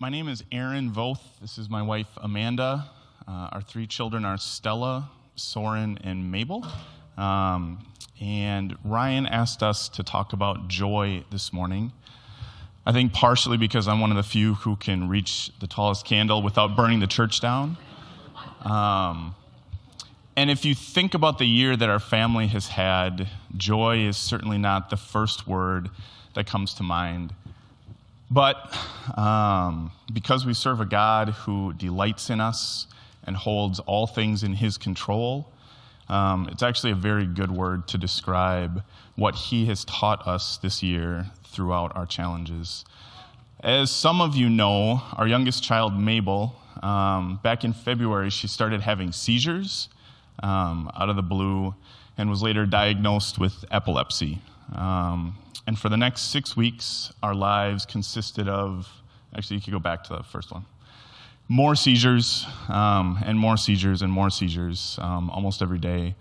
my name is Aaron Voth. This is my wife, Amanda. Uh, our three children are Stella, Soren, and Mabel. Um, and Ryan asked us to talk about joy this morning. I think partially because I'm one of the few who can reach the tallest candle without burning the church down. Um, and if you think about the year that our family has had, joy is certainly not the first word that comes to mind. But um, because we serve a God who delights in us and holds all things in his control, um, it's actually a very good word to describe what He has taught us this year throughout our challenges. As some of you know, our youngest child, Mabel, um, back in February, she started having seizures um, out of the blue and was later diagnosed with epilepsy. Um, and for the next six weeks, our lives consisted of actually, you could go back to the first one more seizures um, and more seizures and more seizures um, almost every day.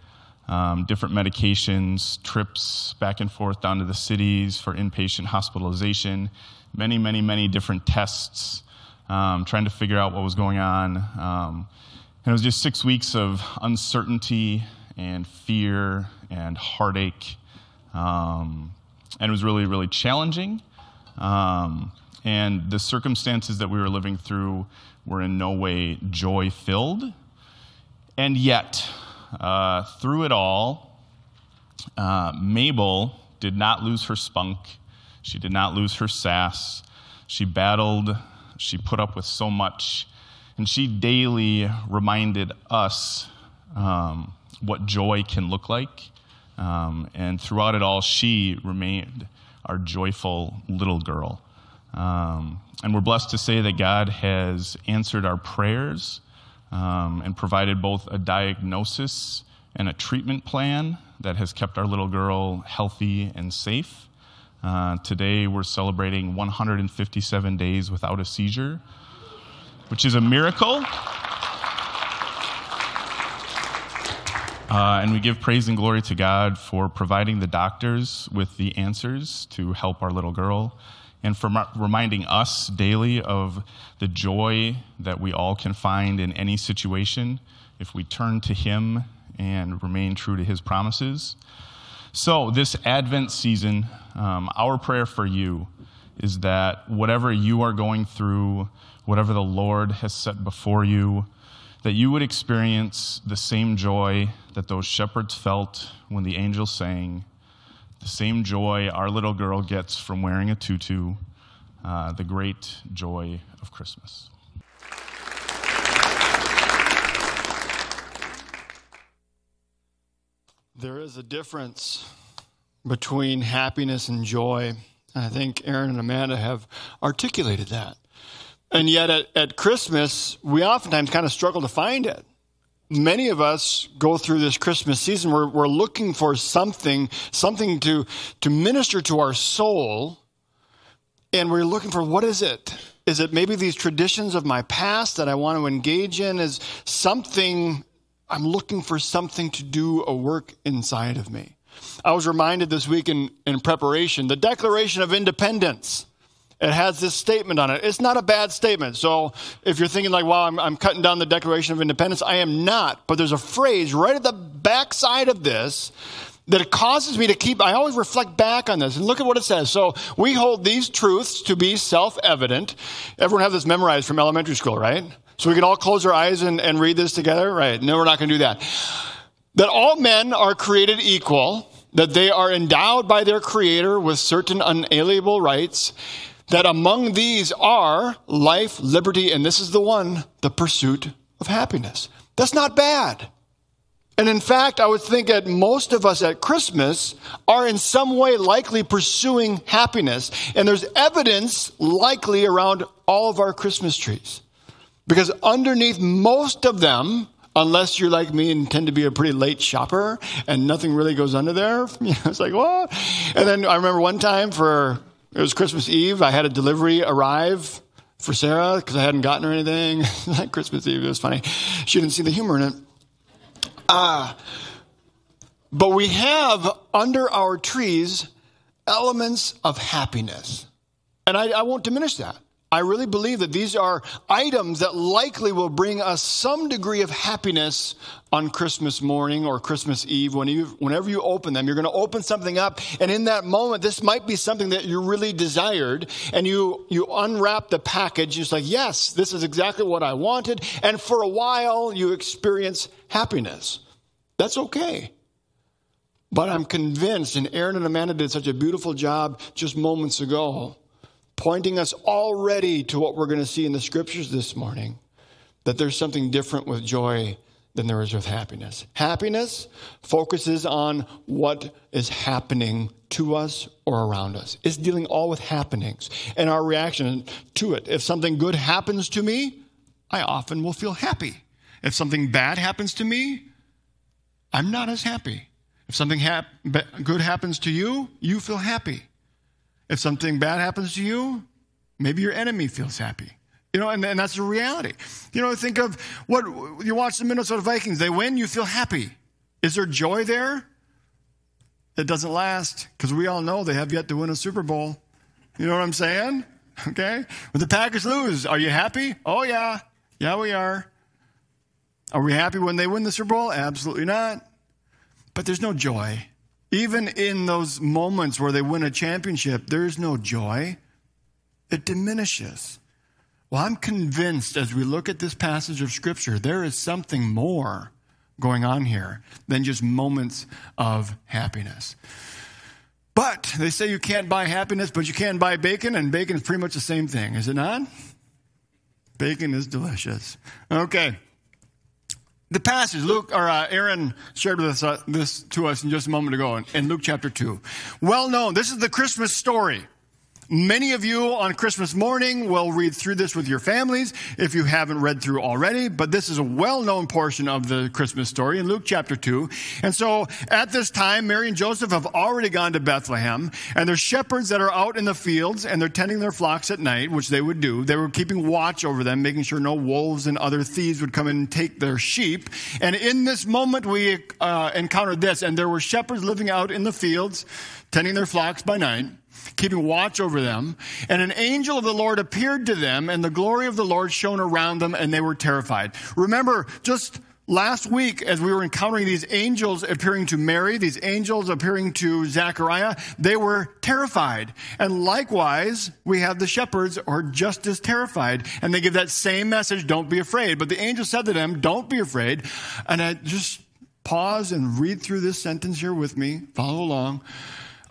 Um, different medications, trips back and forth down to the cities for inpatient hospitalization, many, many, many different tests, um, trying to figure out what was going on. Um, and it was just six weeks of uncertainty and fear and heartache. Um, and it was really, really challenging. and the circumstances that we were living through were in no way joy filled. And yet, uh, through it all, uh, Mabel did not lose her spunk. She did not lose her sass. She battled. She put up with so much. And she daily reminded us um, what joy can look like. Um, and throughout it all, she remained our joyful little girl. Um, and we're blessed to say that God has answered our prayers um, and provided both a diagnosis and a treatment plan that has kept our little girl healthy and safe. Uh, today, we're celebrating 157 days without a seizure, which is a miracle. Uh, and we give praise and glory to God for providing the doctors with the answers to help our little girl and for reminding us daily of the joy that we all can find in any situation if we turn to Him and remain true to His promises. So, this Advent season, um, our prayer for you is that whatever you are going through, whatever the Lord has set before you, that you would experience the same joy that those shepherds felt when the angels sang, the same joy our little girl gets from wearing a tutu, uh, the great joy of Christmas. There is a difference between happiness and joy. I think Aaron and Amanda have articulated that. And yet at, at Christmas, we oftentimes kind of struggle to find it many of us go through this Christmas season. We're, we're looking for something, something to, to minister to our soul. And we're looking for what is it? Is it maybe these traditions of my past that I want to engage in? Is something, I'm looking for something to do a work inside of me. I was reminded this week in, in preparation, the Declaration of Independence. It has this statement on it. It's not a bad statement. So if you're thinking like, wow, I'm, I'm cutting down the Declaration of Independence, I am not. But there's a phrase right at the backside of this that it causes me to keep, I always reflect back on this and look at what it says. So we hold these truths to be self-evident. Everyone have this memorized from elementary school, right? So we can all close our eyes and, and read this together? Right. No, we're not going to do that. That all men are created equal, that they are endowed by their creator with certain unalienable rights, that among these are life, liberty, and this is the one, the pursuit of happiness. That's not bad. And in fact, I would think that most of us at Christmas are in some way likely pursuing happiness. And there's evidence likely around all of our Christmas trees. Because underneath most of them, unless you're like me and tend to be a pretty late shopper and nothing really goes under there, it's like, what? And then I remember one time for it was Christmas Eve. I had a delivery arrive for Sarah because I hadn't gotten her anything. like Christmas Eve, it was funny. She didn't see the humor in it. Ah. Uh, but we have under our trees elements of happiness. And I, I won't diminish that. I really believe that these are items that likely will bring us some degree of happiness on Christmas morning or Christmas Eve. When you, whenever you open them, you're going to open something up. And in that moment, this might be something that you really desired. And you, you unwrap the package. It's like, yes, this is exactly what I wanted. And for a while, you experience happiness. That's okay. But I'm convinced, and Aaron and Amanda did such a beautiful job just moments ago pointing us already to what we're going to see in the scriptures this morning that there's something different with joy than there is with happiness. Happiness focuses on what is happening to us or around us. It's dealing all with happenings and our reaction to it. If something good happens to me, I often will feel happy. If something bad happens to me, I'm not as happy. If something hap- good happens to you, you feel happy. If something bad happens to you, maybe your enemy feels happy. You know, and, and that's the reality. You know, think of what you watch the Minnesota Vikings, they win, you feel happy. Is there joy there? It doesn't last because we all know they have yet to win a Super Bowl. You know what I'm saying? Okay? When the Packers lose, are you happy? Oh, yeah. Yeah, we are. Are we happy when they win the Super Bowl? Absolutely not. But there's no joy. Even in those moments where they win a championship, there's no joy. It diminishes. Well, I'm convinced as we look at this passage of Scripture, there is something more going on here than just moments of happiness. But they say you can't buy happiness, but you can buy bacon, and bacon is pretty much the same thing, is it not? Bacon is delicious. Okay. The passage, Luke or uh, Aaron shared with us uh, this to us in just a moment ago in, in Luke chapter two. Well known. This is the Christmas story. Many of you on Christmas morning will read through this with your families if you haven't read through already, but this is a well known portion of the Christmas story in Luke chapter 2. And so at this time, Mary and Joseph have already gone to Bethlehem, and there's shepherds that are out in the fields and they're tending their flocks at night, which they would do. They were keeping watch over them, making sure no wolves and other thieves would come and take their sheep. And in this moment, we uh, encountered this, and there were shepherds living out in the fields, tending their flocks by night keeping watch over them. And an angel of the Lord appeared to them, and the glory of the Lord shone around them, and they were terrified. Remember, just last week, as we were encountering these angels appearing to Mary, these angels appearing to Zechariah, they were terrified. And likewise, we have the shepherds are just as terrified. And they give that same message, don't be afraid. But the angel said to them, don't be afraid. And I just pause and read through this sentence here with me, follow along.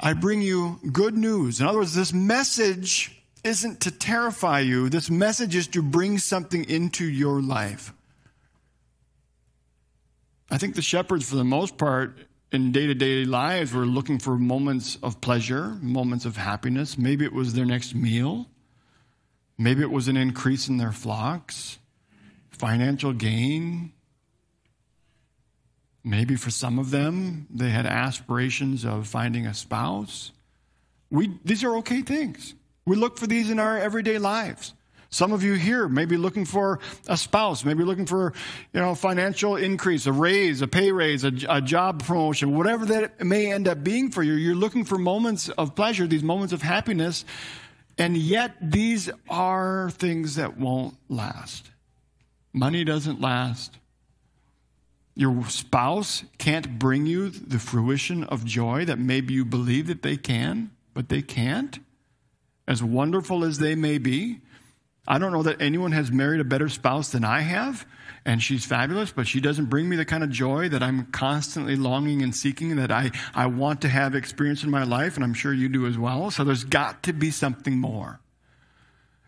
I bring you good news. In other words, this message isn't to terrify you, this message is to bring something into your life. I think the shepherds, for the most part, in day to day lives, were looking for moments of pleasure, moments of happiness. Maybe it was their next meal. Maybe it was an increase in their flocks, financial gain, Maybe for some of them, they had aspirations of finding a spouse. We, these are okay things. We look for these in our everyday lives. Some of you here may be looking for a spouse, maybe looking for, you know, financial increase, a raise, a pay raise, a, a, job promotion, whatever that may end up being for you. You're looking for moments of pleasure, these moments of happiness, and yet these are things that won't last. Money doesn't last. Your spouse can't bring you the fruition of joy that maybe you believe that they can, but they can't. As wonderful as they may be, I don't know that anyone has married a better spouse than I have, and she's fabulous, but she doesn't bring me the kind of joy that I'm constantly longing and seeking that I, I want to have experience in my life, and I'm sure you do as well. So there's got to be something more.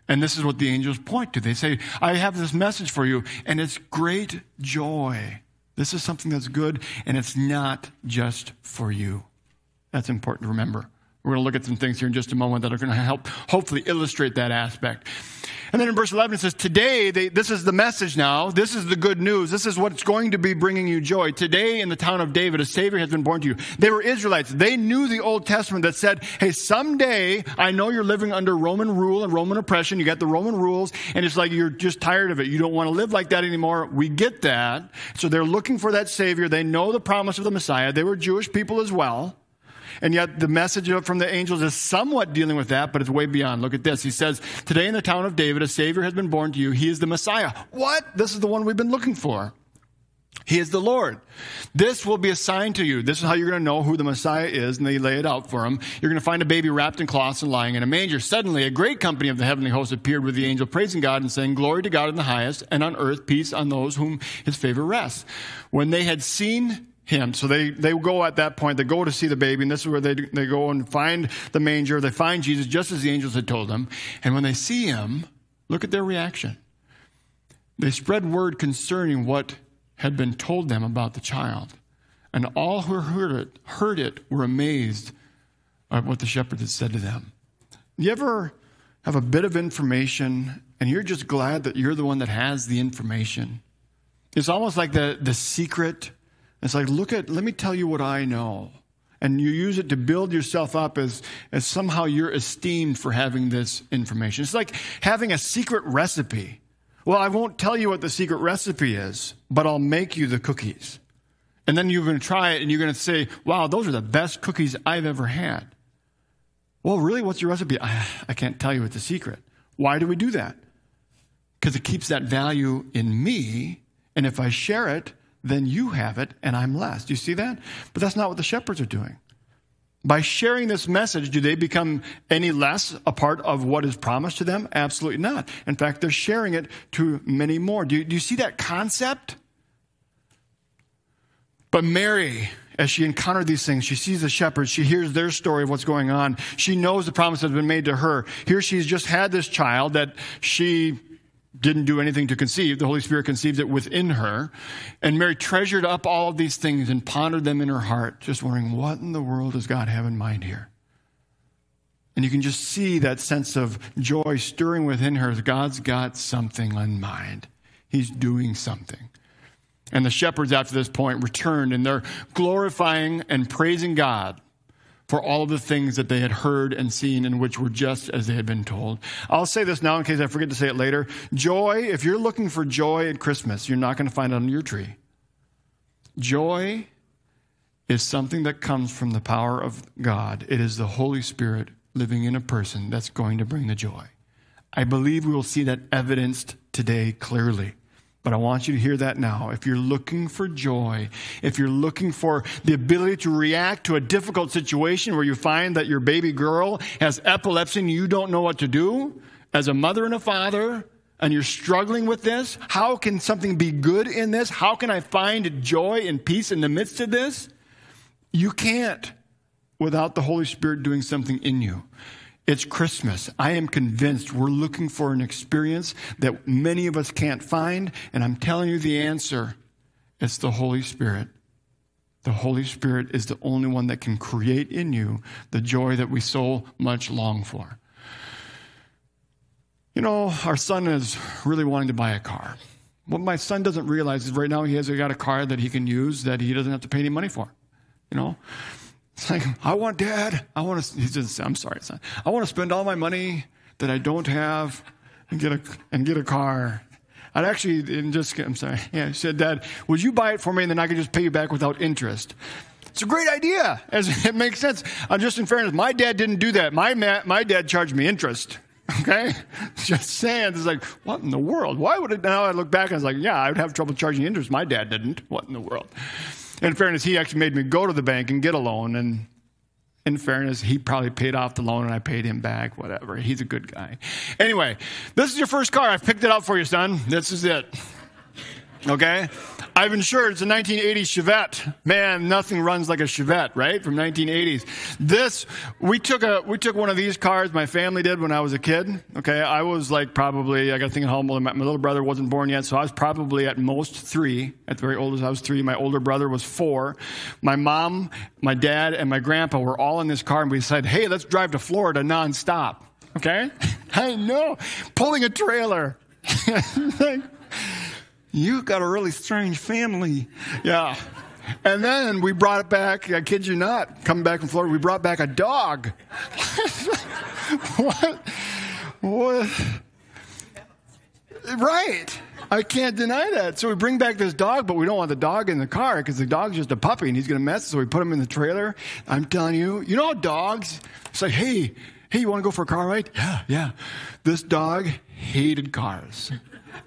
And this is what the angels point to. They say, I have this message for you, and it's great joy this is something that's good, and it's not just for you. That's important to remember. We're going to look at some things here in just a moment that are going to help hopefully illustrate that aspect. And then in verse 11 it says, Today, they, this is the message now. This is the good news. This is what's going to be bringing you joy. Today in the town of David, a Savior has been born to you. They were Israelites. They knew the Old Testament that said, Hey, someday I know you're living under Roman rule and Roman oppression. You got the Roman rules, and it's like you're just tired of it. You don't want to live like that anymore. We get that. So they're looking for that Savior. They know the promise of the Messiah. They were Jewish people as well. And yet the message from the angels is somewhat dealing with that, but it's way beyond. Look at this. He says, Today in the town of David, a Savior has been born to you. He is the Messiah. What? This is the one we've been looking for. He is the Lord. This will be a sign to you. This is how you're going to know who the Messiah is, and they lay it out for him. You're going to find a baby wrapped in cloths and lying in a manger. Suddenly, a great company of the heavenly hosts appeared with the angel, praising God and saying, Glory to God in the highest, and on earth peace on those whom his favor rests. When they had seen him. So they, they go at that point, they go to see the baby, and this is where they, they go and find the manger. They find Jesus just as the angels had told them. And when they see him, look at their reaction. They spread word concerning what had been told them about the child. And all who heard it, heard it were amazed at what the shepherd had said to them. You ever have a bit of information and you're just glad that you're the one that has the information? It's almost like the, the secret. It's like, look at, let me tell you what I know. And you use it to build yourself up as, as somehow you're esteemed for having this information. It's like having a secret recipe. Well, I won't tell you what the secret recipe is, but I'll make you the cookies. And then you're going to try it and you're going to say, wow, those are the best cookies I've ever had. Well, really, what's your recipe? I, I can't tell you. It's a secret. Why do we do that? Because it keeps that value in me. And if I share it, then you have it and I'm less. Do you see that? But that's not what the shepherds are doing. By sharing this message, do they become any less a part of what is promised to them? Absolutely not. In fact, they're sharing it to many more. Do you, do you see that concept? But Mary, as she encountered these things, she sees the shepherds, she hears their story of what's going on. She knows the promise has been made to her. Here she's just had this child that she didn't do anything to conceive. The Holy Spirit conceived it within her. And Mary treasured up all of these things and pondered them in her heart, just wondering, what in the world does God have in mind here? And you can just see that sense of joy stirring within her. God's got something in mind. He's doing something. And the shepherds, after this point, returned and they're glorifying and praising God for all of the things that they had heard and seen and which were just as they had been told. I'll say this now in case I forget to say it later. Joy, if you're looking for joy at Christmas, you're not going to find it on your tree. Joy is something that comes from the power of God. It is the Holy Spirit living in a person that's going to bring the joy. I believe we will see that evidenced today clearly. But I want you to hear that now. If you're looking for joy, if you're looking for the ability to react to a difficult situation where you find that your baby girl has epilepsy and you don't know what to do, as a mother and a father, and you're struggling with this, how can something be good in this? How can I find joy and peace in the midst of this? You can't without the Holy Spirit doing something in you. It's Christmas. I am convinced we're looking for an experience that many of us can't find, and I'm telling you the answer it's the Holy Spirit. The Holy Spirit is the only one that can create in you the joy that we so much long for. You know, our son is really wanting to buy a car. What my son doesn't realize is right now he has got a car that he can use that he doesn't have to pay any money for. You know, it's like, I want dad. I want to, he I'm sorry, son. I want to spend all my money that I don't have and get a, and get a car. I'd actually, and just, I'm sorry. Yeah, he said, Dad, would you buy it for me and then I could just pay you back without interest? It's a great idea. As it makes sense. I'm just in fairness, my dad didn't do that. My, my dad charged me interest. Okay? Just saying. It's like, what in the world? Why would it? Now I look back and I was like, yeah, I would have trouble charging interest. My dad didn't. What in the world? In fairness, he actually made me go to the bank and get a loan. And in fairness, he probably paid off the loan and I paid him back, whatever. He's a good guy. Anyway, this is your first car. I've picked it out for you, son. This is it. Okay? I've insured. It's a 1980s Chevette. Man, nothing runs like a Chevette, right? From 1980s. This, we took a, we took one of these cars. My family did when I was a kid. Okay. I was like probably, I got to how old my, my little brother wasn't born yet. So I was probably at most three. At the very oldest, I was three. My older brother was four. My mom, my dad, and my grandpa were all in this car and we said, hey, let's drive to Florida nonstop. Okay. I know. Pulling a trailer. like, you got a really strange family. Yeah. And then we brought it back, I kid you not, coming back from Florida, we brought back a dog. what? What? Right. I can't deny that. So we bring back this dog, but we don't want the dog in the car because the dog's just a puppy and he's going to mess. So we put him in the trailer. I'm telling you, you know dogs? say, hey, hey, you want to go for a car ride? Yeah, yeah. This dog hated cars.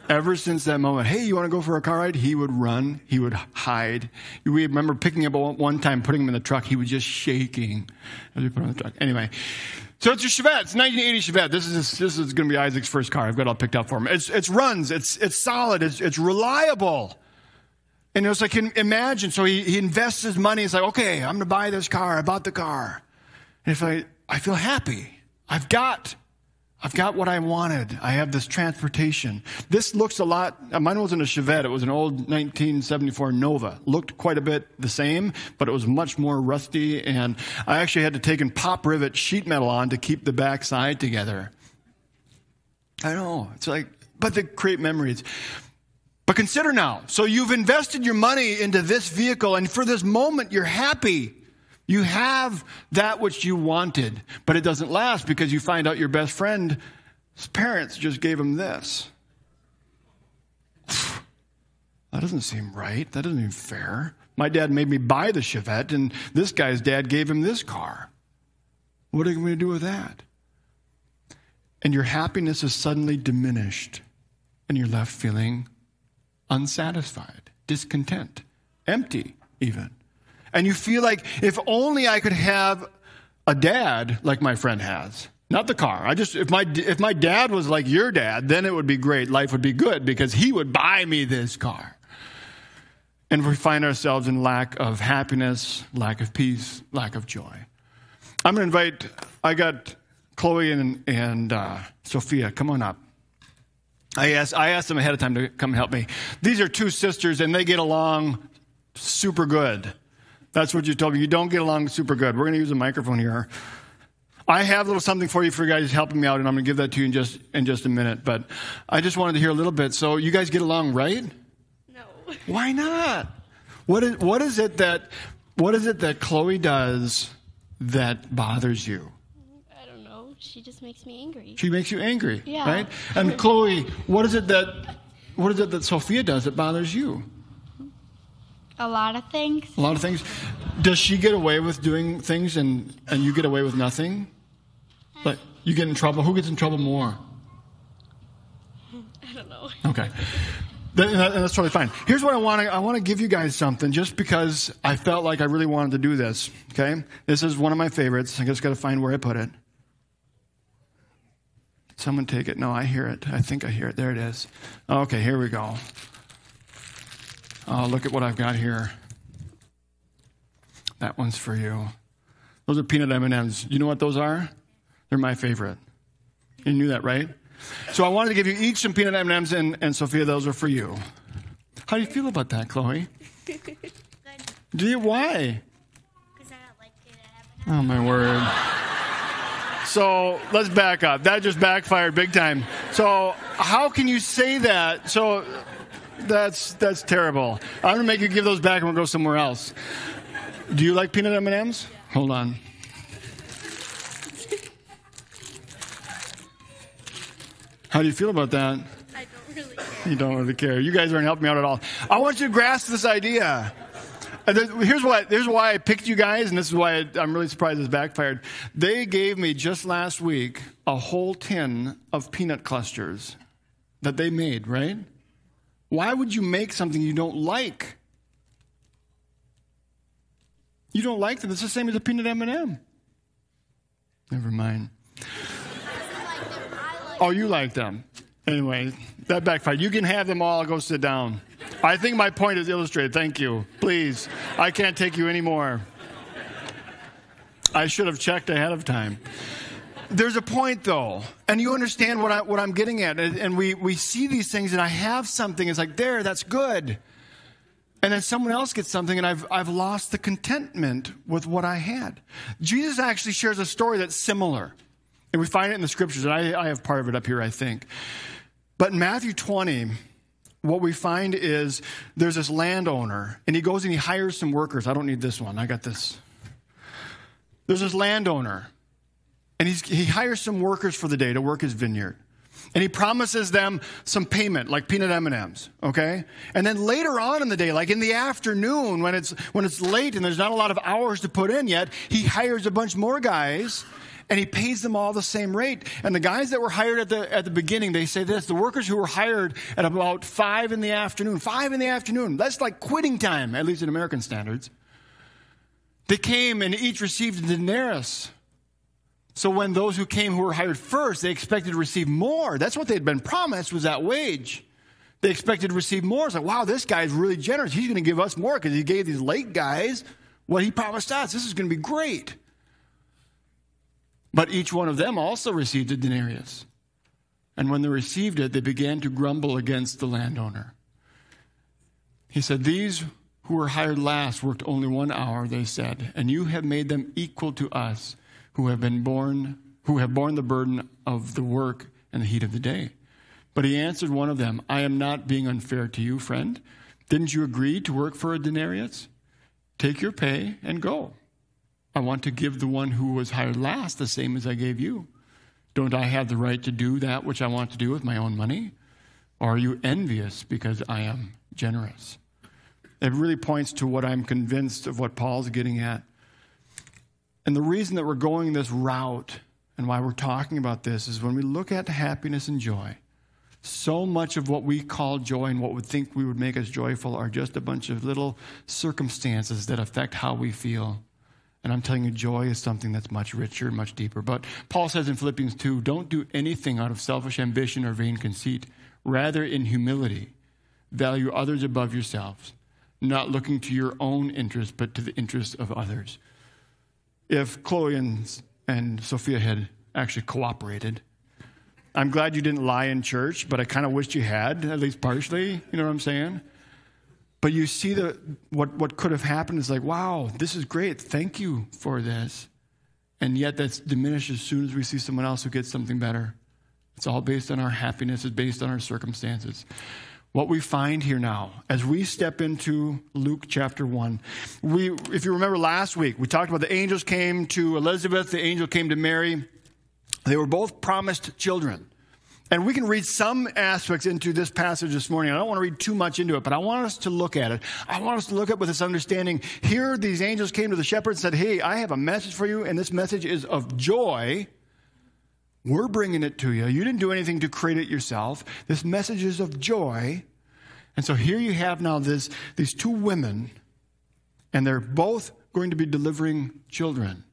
Ever since that moment, hey, you want to go for a car ride? He would run, he would hide. We remember picking him up one time, putting him in the truck. He was just shaking as we put him in the truck. Anyway, so it's your Chevette. It's 1980 Chevette. This is this is going to be Isaac's first car. I've got it all picked out for him. It's it's runs. It's it's solid. It's it's reliable. And it was like imagine. So he, he invests his money. He's like, okay, I'm going to buy this car. I bought the car. And if I I feel happy, I've got I've got what I wanted. I have this transportation. This looks a lot, uh, mine wasn't a Chevette. It was an old 1974 Nova. Looked quite a bit the same, but it was much more rusty. And I actually had to take and pop rivet sheet metal on to keep the back side together. I know. It's like, but they create memories. But consider now. So you've invested your money into this vehicle, and for this moment, you're happy. You have that which you wanted, but it doesn't last because you find out your best friend's parents just gave him this. That doesn't seem right. That doesn't seem fair. My dad made me buy the Chevette, and this guy's dad gave him this car. What are you going to do with that? And your happiness is suddenly diminished, and you're left feeling unsatisfied, discontent, empty, even and you feel like if only I could have a dad like my friend has. Not the car. I just if my if my dad was like your dad, then it would be great. Life would be good because he would buy me this car. And we find ourselves in lack of happiness, lack of peace, lack of joy. I'm going to invite. I got Chloe and and uh, Sophia. Come on up. I asked I asked them ahead of time to come help me. These are two sisters, and they get along super good. That's what you told me. You don't get along super good. We're going to use a microphone here. I have a little something for you for you guys helping me out, and I'm going to give that to you in just in just a minute. But I just wanted to hear a little bit. So you guys get along, right? No. Why not? What is what is it that what is it that Chloe does that bothers you? I don't know. She just makes me angry. She makes you angry, yeah. right? And Chloe, what is it that what is it that Sophia does that bothers you? A lot of things. A lot of things. Does she get away with doing things and, and you get away with nothing? Like you get in trouble. Who gets in trouble more? I don't know. Okay. and that's totally fine. Here's what I want to I want to give you guys something just because I felt like I really wanted to do this. Okay? This is one of my favorites. I just got to find where I put it. Someone take it. No, I hear it. I think I hear it. There it is. Okay, here we go. Oh, look at what I've got here. That one's for you. Those are peanut M&Ms. You know what those are? They're my favorite. You knew that, right? So I wanted to give you each some peanut M&Ms, and, and Sophia, those are for you. How do you feel about that, Chloe? Good. Do you? Why? Because I don't like peanut M&Ms. Oh my word. So let's back up. That just backfired big time. So how can you say that? So that's that's terrible. I'm gonna make you give those back and we'll go somewhere else. Do you like peanut M and M's? Hold on. How do you feel about that? I don't really care. You don't really care. You guys aren't helping me out at all. I want you to grasp this idea. Uh, here's why, here's why I picked you guys, and this is why I'm really surprised this backfired. They gave me just last week a whole tin of peanut clusters that they made, right? Why would you make something you don't like? You don't like them. It's the same as a peanut M&M. Never mind. Oh, you like them. Anyway, that backfired. You can have them all. Go sit down. I think my point is illustrated. Thank you. Please. I can't take you anymore. I should have checked ahead of time there's a point though, and you understand what, I, what I'm getting at. And, and we, we see these things, and I have something. It's like, there, that's good. And then someone else gets something, and I've, I've lost the contentment with what I had. Jesus actually shares a story that's similar. And we find it in the scriptures, and I, I have part of it up here, I think. But in Matthew 20, what we find is there's this landowner, and he goes and he hires some workers. I don't need this one, I got this. There's this landowner and he hires some workers for the day to work his vineyard. and he promises them some payment like peanut m&ms okay? And then later on in the day like in the afternoon when it's when it's late and there's not a lot of hours to put in yet he hires a bunch more guys and he pays them all the same rate. And the guys that were hired at the at the beginning they say this the workers who were hired at about five in the afternoon five in the afternoon that's like quitting time at least in american standards. They came and each received a denarius so when those who came who were hired first, they expected to receive more. That's what they had been promised was that wage. They expected to receive more. It's like, wow, this guy's really generous. He's going to give us more because he gave these late guys what he promised us. This is going to be great. But each one of them also received a denarius. And when they received it, they began to grumble against the landowner. He said, These who were hired last worked only one hour, they said, and you have made them equal to us who have been born, who have borne the burden of the work and the heat of the day. But he answered one of them, I am not being unfair to you, friend. Didn't you agree to work for a denarius? Take your pay and go. I want to give the one who was hired last the same as I gave you. Don't I have the right to do that which I want to do with my own money? Or are you envious because I am generous? It really points to what I'm convinced of what Paul's getting at. And the reason that we're going this route and why we're talking about this is when we look at happiness and joy, so much of what we call joy and what would think we would make us joyful are just a bunch of little circumstances that affect how we feel. And I'm telling you, joy is something that's much richer much deeper. But Paul says in Philippians 2 don't do anything out of selfish ambition or vain conceit. Rather, in humility, value others above yourselves, not looking to your own interest, but to the interest of others if Chloe and, and Sophia had actually cooperated. I'm glad you didn't lie in church, but I kind of wished you had, at least partially. You know what I'm saying? But you see the, what, what could have happened is like, wow, this is great. Thank you for this. And yet that's diminished as soon as we see someone else who gets something better. It's all based on our happiness, it's based on our circumstances what we find here now as we step into Luke chapter 1. We, if you remember last week, we talked about the angels came to Elizabeth, the angel came to Mary. They were both promised children. And we can read some aspects into this passage this morning. I don't want to read too much into it, but I want us to look at it. I want us to look at with this understanding. Here, these angels came to the shepherds and said, Hey, I have a message for you, and this message is of joy. We're bringing it to you. You didn't do anything to create it yourself. This message is of joy. And so here you have now this, these two women, and they're both going to be delivering children.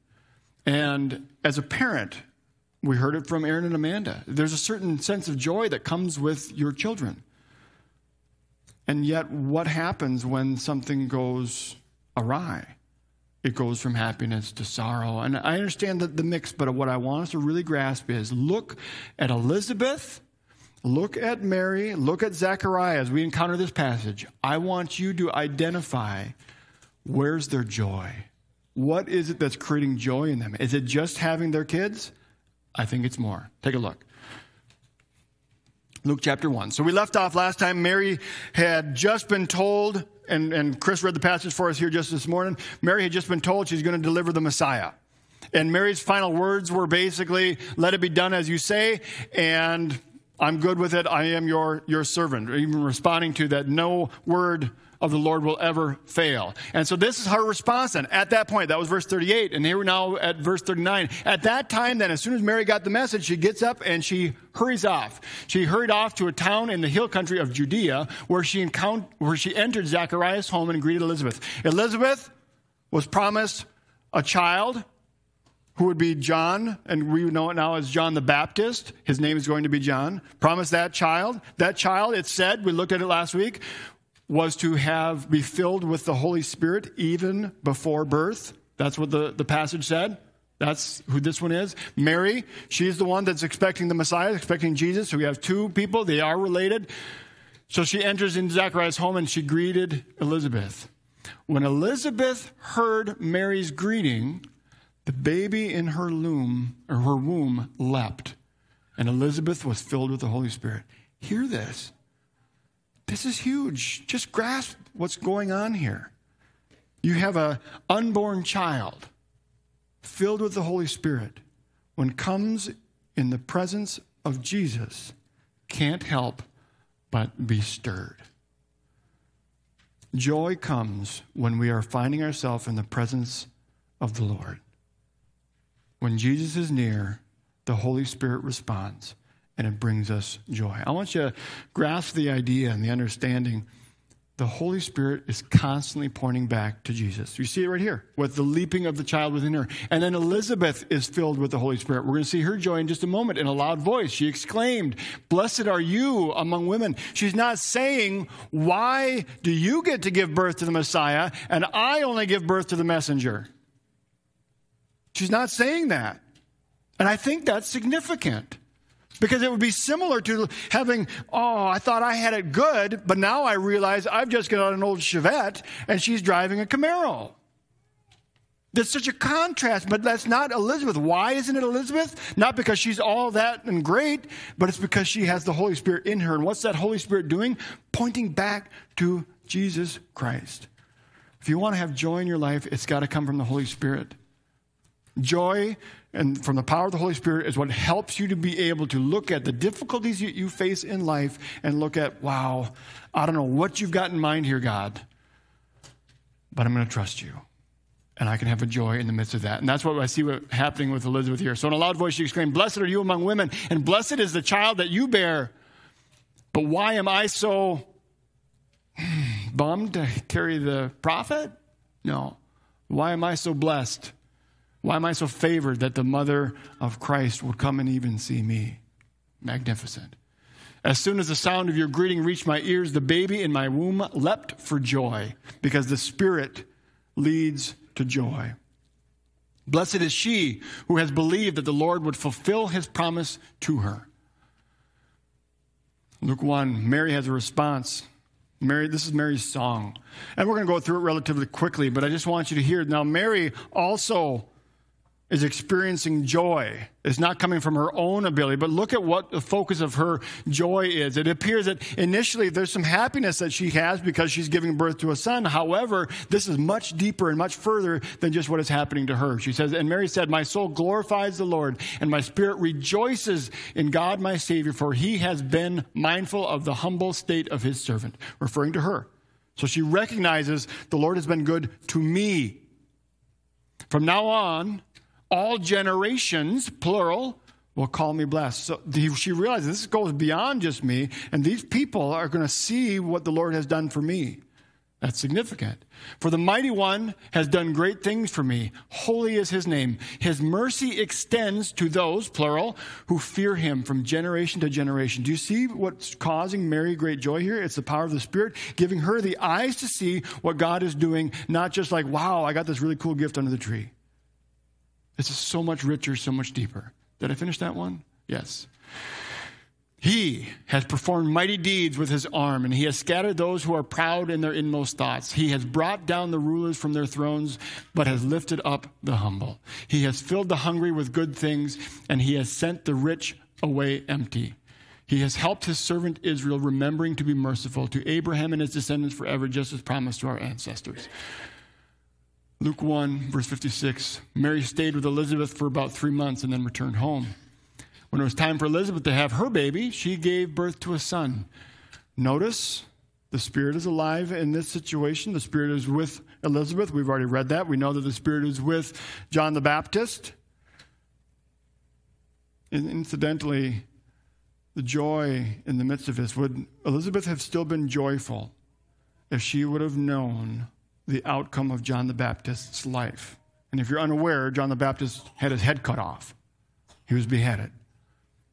And as a parent, we heard it from Aaron and Amanda. There's a certain sense of joy that comes with your children. And yet, what happens when something goes awry? It goes from happiness to sorrow. And I understand that the mix, but what I want us to really grasp is look at Elizabeth Look at Mary, look at Zechariah as we encounter this passage. I want you to identify where's their joy? What is it that's creating joy in them? Is it just having their kids? I think it's more. Take a look. Luke chapter 1. So we left off last time. Mary had just been told, and, and Chris read the passage for us here just this morning. Mary had just been told she's going to deliver the Messiah. And Mary's final words were basically, let it be done as you say. And I'm good with it. I am your, your servant. Even responding to that, no word of the Lord will ever fail. And so this is her response then. At that point, that was verse 38. And here we're now at verse 39. At that time, then, as soon as Mary got the message, she gets up and she hurries off. She hurried off to a town in the hill country of Judea where she, encountered, where she entered Zacharias' home and greeted Elizabeth. Elizabeth was promised a child who would be John, and we know it now as John the Baptist. His name is going to be John. Promise that child. That child, it said, we looked at it last week, was to have be filled with the Holy Spirit even before birth. That's what the, the passage said. That's who this one is. Mary, she's the one that's expecting the Messiah, expecting Jesus. So we have two people, they are related. So she enters into Zachariah's home and she greeted Elizabeth. When Elizabeth heard Mary's greeting, the baby in her loom or her womb leapt, and Elizabeth was filled with the Holy Spirit. Hear this. This is huge. Just grasp what's going on here. You have an unborn child filled with the Holy Spirit. When comes in the presence of Jesus, can't help but be stirred. Joy comes when we are finding ourselves in the presence of the Lord. When Jesus is near, the Holy Spirit responds and it brings us joy. I want you to grasp the idea and the understanding. The Holy Spirit is constantly pointing back to Jesus. You see it right here with the leaping of the child within her. And then Elizabeth is filled with the Holy Spirit. We're going to see her joy in just a moment in a loud voice. She exclaimed, Blessed are you among women. She's not saying, Why do you get to give birth to the Messiah and I only give birth to the messenger? She's not saying that. And I think that's significant. Because it would be similar to having, oh, I thought I had it good, but now I realize I've just got an old Chevette and she's driving a Camaro. There's such a contrast, but that's not Elizabeth. Why isn't it Elizabeth? Not because she's all that and great, but it's because she has the Holy Spirit in her. And what's that Holy Spirit doing? Pointing back to Jesus Christ. If you want to have joy in your life, it's got to come from the Holy Spirit. Joy and from the power of the Holy Spirit is what helps you to be able to look at the difficulties that you, face in life and look at, wow, I don't know what you've got in mind here, God, but I'm going to trust you. And I can have a joy in the midst of that. And that's what I see what, happening with Elizabeth here. So in a loud voice, she exclaimed, Blessed are you among women, and blessed is the child that you bear. But why am I so hmm, bummed to carry the prophet? No. Why am I so blessed? Why am I so favored that the mother of Christ would come and even see me? Magnificent. As soon as the sound of your greeting reached my ears, the baby in my womb leapt for joy, because the Spirit leads to joy. Blessed is she who has believed that the Lord would fulfill his promise to her. Luke 1, Mary has a response. Mary, this is Mary's song. And we're going to go through it relatively quickly, but I just want you to hear. Now, Mary also is experiencing joy. It's not coming from her own ability, but look at what the focus of her joy is. It appears that initially there's some happiness that she has because she's giving birth to a son. However, this is much deeper and much further than just what is happening to her. She says, And Mary said, My soul glorifies the Lord, and my spirit rejoices in God my Savior, for he has been mindful of the humble state of his servant, referring to her. So she recognizes the Lord has been good to me. From now on, all generations, plural, will call me blessed. So she realizes this goes beyond just me, and these people are going to see what the Lord has done for me. That's significant. For the mighty one has done great things for me. Holy is his name. His mercy extends to those, plural, who fear him from generation to generation. Do you see what's causing Mary great joy here? It's the power of the Spirit giving her the eyes to see what God is doing, not just like, wow, I got this really cool gift under the tree. This is so much richer, so much deeper. Did I finish that one? Yes. He has performed mighty deeds with his arm, and he has scattered those who are proud in their inmost thoughts. He has brought down the rulers from their thrones, but has lifted up the humble. He has filled the hungry with good things, and he has sent the rich away empty. He has helped his servant Israel, remembering to be merciful to Abraham and his descendants forever, just as promised to our ancestors. Luke 1, verse 56 Mary stayed with Elizabeth for about three months and then returned home. When it was time for Elizabeth to have her baby, she gave birth to a son. Notice the Spirit is alive in this situation. The Spirit is with Elizabeth. We've already read that. We know that the Spirit is with John the Baptist. And incidentally, the joy in the midst of this would Elizabeth have still been joyful if she would have known the outcome of John the Baptist's life. And if you're unaware, John the Baptist had his head cut off, he was beheaded.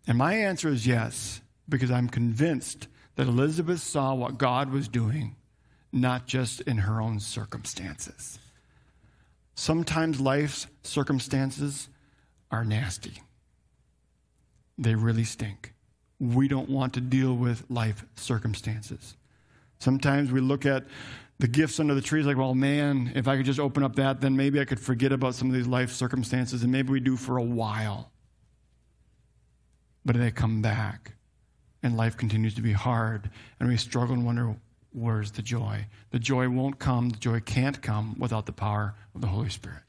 And my answer is yes, because I'm convinced that Elizabeth saw what God was doing, not just in her own circumstances. Sometimes life's circumstances are nasty, they really stink. We don't want to deal with life circumstances. Sometimes we look at the gifts under the trees, like, well, man, if I could just open up that, then maybe I could forget about some of these life circumstances, and maybe we do for a while. But they come back, and life continues to be hard, and we struggle and wonder, where's the joy? The joy won't come, the joy can't come without the power of the Holy Spirit.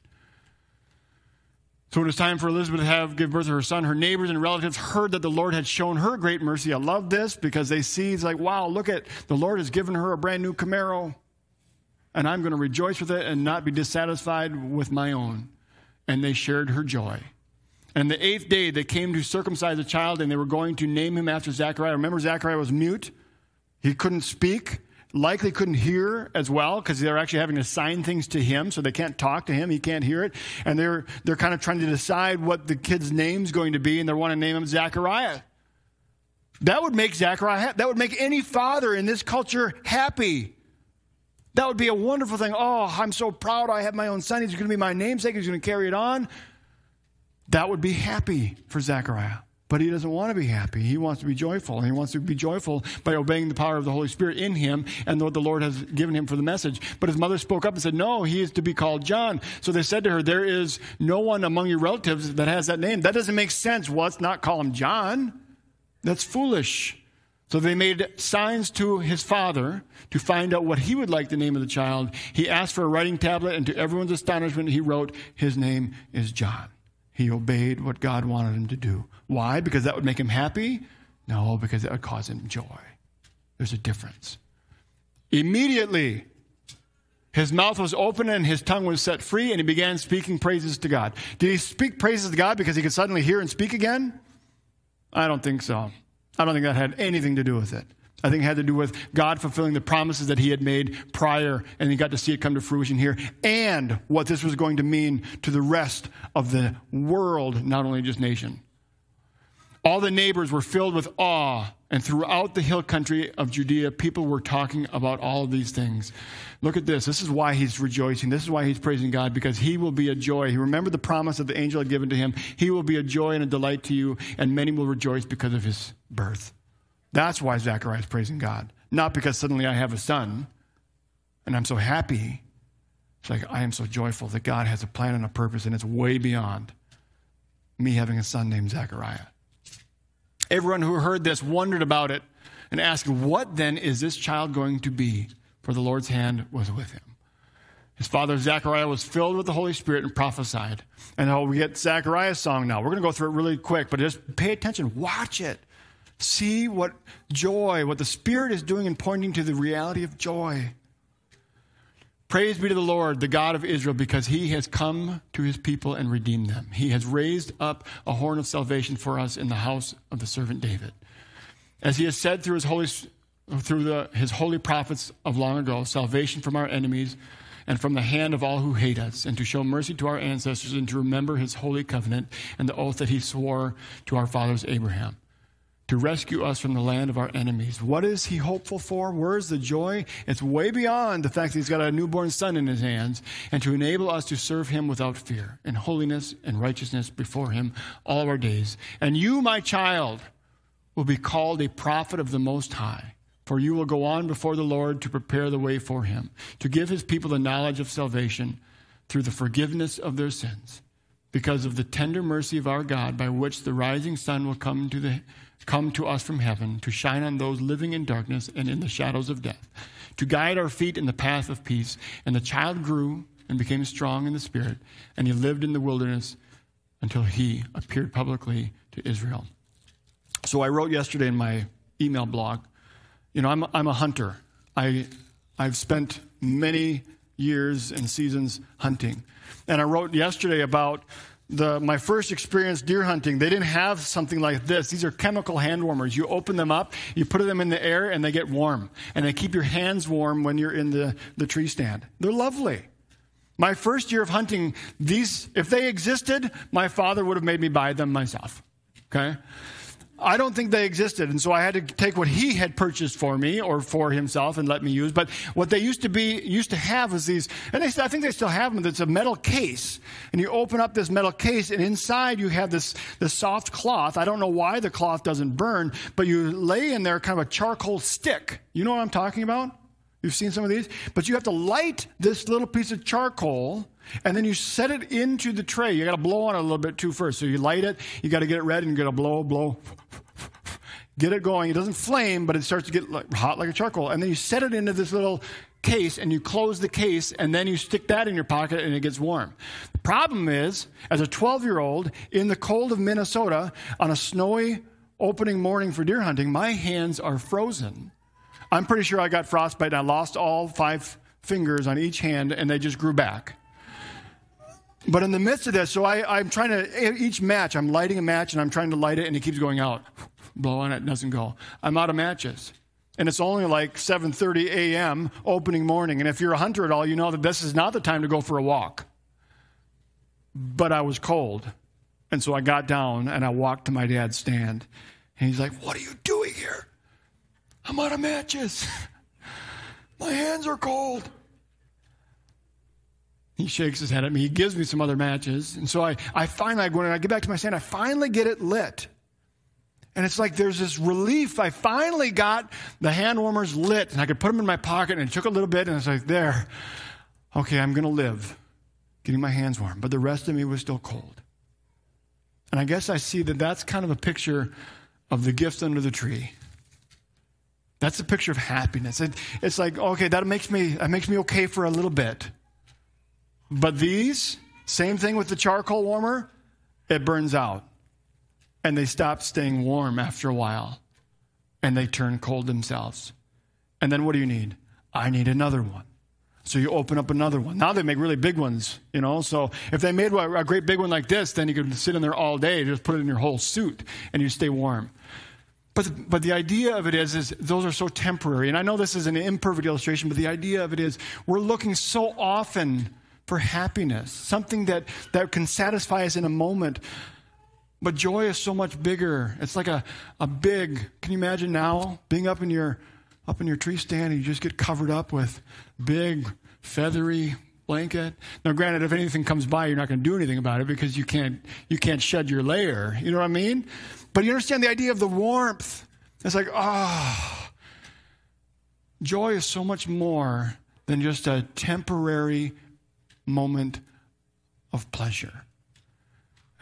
So when it was time for Elizabeth to have give birth to her son, her neighbors and relatives heard that the Lord had shown her great mercy. I love this because they see it's like, wow, look at the Lord has given her a brand new Camaro. And I'm going to rejoice with it and not be dissatisfied with my own. And they shared her joy. And the eighth day they came to circumcise the child and they were going to name him after Zechariah. Remember, Zechariah was mute. He couldn't speak likely couldn't hear as well because they're actually having to sign things to him so they can't talk to him he can't hear it and they're they're kind of trying to decide what the kid's name's going to be and they want to name him zachariah that would make zachariah that would make any father in this culture happy that would be a wonderful thing oh i'm so proud i have my own son he's going to be my namesake he's going to carry it on that would be happy for zachariah but he doesn't want to be happy. He wants to be joyful. And he wants to be joyful by obeying the power of the Holy Spirit in him and what the Lord has given him for the message. But his mother spoke up and said, No, he is to be called John. So they said to her, There is no one among your relatives that has that name. That doesn't make sense. Let's not call him John. That's foolish. So they made signs to his father to find out what he would like the name of the child. He asked for a writing tablet, and to everyone's astonishment, he wrote, His name is John. He obeyed what God wanted him to do. Why? Because that would make him happy? No, because that would cause him joy. There's a difference. Immediately, his mouth was open and his tongue was set free, and he began speaking praises to God. Did he speak praises to God because he could suddenly hear and speak again? I don't think so. I don't think that had anything to do with it. I think it had to do with God fulfilling the promises that he had made prior, and he got to see it come to fruition here, and what this was going to mean to the rest of the world, not only just nation. All the neighbors were filled with awe, and throughout the hill country of Judea, people were talking about all of these things. Look at this. This is why he's rejoicing. This is why he's praising God, because he will be a joy. He remembered the promise that the angel had given to him. He will be a joy and a delight to you, and many will rejoice because of his birth. That's why Zachariah is praising God. Not because suddenly I have a son and I'm so happy. It's like I am so joyful that God has a plan and a purpose, and it's way beyond me having a son named Zachariah. Everyone who heard this wondered about it and asked, What then is this child going to be? For the Lord's hand was with him. His father Zechariah was filled with the Holy Spirit and prophesied. And now we get Zechariah's song now. We're going to go through it really quick, but just pay attention, watch it. See what joy, what the Spirit is doing and pointing to the reality of joy. Praise be to the Lord, the God of Israel, because he has come to his people and redeemed them. He has raised up a horn of salvation for us in the house of the servant David. As he has said through his holy, through the, his holy prophets of long ago, salvation from our enemies and from the hand of all who hate us, and to show mercy to our ancestors and to remember his holy covenant and the oath that he swore to our fathers Abraham to rescue us from the land of our enemies. What is he hopeful for? Where's the joy? It's way beyond the fact that he's got a newborn son in his hands and to enable us to serve him without fear in holiness and righteousness before him all our days. And you, my child, will be called a prophet of the Most High. For you will go on before the Lord to prepare the way for him, to give his people the knowledge of salvation through the forgiveness of their sins, because of the tender mercy of our God, by which the rising sun will come to the come to us from heaven to shine on those living in darkness and in the shadows of death, to guide our feet in the path of peace. And the child grew and became strong in the spirit, and he lived in the wilderness until he appeared publicly to Israel. So I wrote yesterday in my email blog, you know, I'm, I'm a hunter. I, I've spent many years and seasons hunting. And I wrote yesterday about the, my first experience deer hunting, they didn't have something like this. These are chemical hand warmers. You open them up, you put them in the air, and they get warm. And they keep your hands warm when you're in the, the tree stand. They're lovely. My first year of hunting, these, if they existed, my father would have made me buy them myself. Okay? I don't think they existed. And so I had to take what he had purchased for me or for himself and let me use. But what they used to be, used to have was these, and they, I think they still have them. It's a metal case. And you open up this metal case and inside you have this, this soft cloth. I don't know why the cloth doesn't burn, but you lay in there kind of a charcoal stick. You know what I'm talking about? You've seen some of these? But you have to light this little piece of charcoal and then you set it into the tray. You got to blow on it a little bit too first. So you light it, you got to get it red and you got to blow, blow, get it going. It doesn't flame, but it starts to get hot like a charcoal. And then you set it into this little case and you close the case and then you stick that in your pocket and it gets warm. The problem is, as a 12 year old in the cold of Minnesota on a snowy opening morning for deer hunting, my hands are frozen. I'm pretty sure I got frostbite. I lost all five fingers on each hand and they just grew back. But in the midst of this, so I, am trying to, each match, I'm lighting a match and I'm trying to light it and it keeps going out. Blow on it, doesn't go. I'm out of matches. And it's only like 7.30 a.m. opening morning. And if you're a hunter at all, you know that this is not the time to go for a walk. But I was cold. And so I got down and I walked to my dad's stand. And he's like, What are you doing here? I'm out of matches. my hands are cold. He shakes his head at me. He gives me some other matches. And so I, I finally, when I get back to my stand, I finally get it lit. And it's like there's this relief. I finally got the hand warmers lit and I could put them in my pocket and it took a little bit and it's like, there, okay, I'm going to live getting my hands warm. But the rest of me was still cold. And I guess I see that that's kind of a picture of the gift under the tree. That's a picture of happiness. It, it's like, okay, that makes me, that makes me okay for a little bit. But these, same thing with the charcoal warmer, it burns out. And they stop staying warm after a while. And they turn cold themselves. And then what do you need? I need another one. So you open up another one. Now they make really big ones, you know. So if they made a great big one like this, then you could sit in there all day, just put it in your whole suit, and you stay warm. But, but the idea of it is, is those are so temporary. And I know this is an imperfect illustration, but the idea of it is we're looking so often for happiness, something that, that can satisfy us in a moment. But joy is so much bigger. It's like a, a big, can you imagine now being up in your up in your tree stand and you just get covered up with big, feathery blanket. Now, granted, if anything comes by, you're not going to do anything about it because you can't you can't shed your layer. You know what I mean? But you understand the idea of the warmth. It's like, ah, oh, joy is so much more than just a temporary moment of pleasure.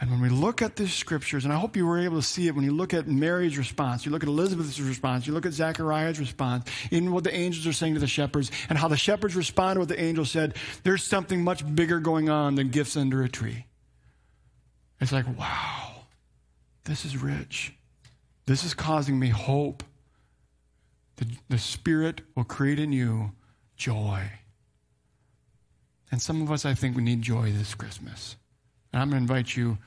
And when we look at these scriptures, and I hope you were able to see it when you look at Mary's response, you look at Elizabeth's response, you look at Zechariah's response, even what the angels are saying to the shepherds, and how the shepherds respond to what the angel said, there's something much bigger going on than gifts under a tree. It's like, wow, this is rich. This is causing me hope. The, the Spirit will create in you joy. And some of us, I think, we need joy this Christmas. And I'm going to invite you,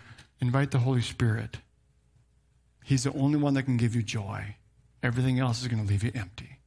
invite the Holy Spirit. He's the only one that can give you joy. Everything else is going to leave you empty.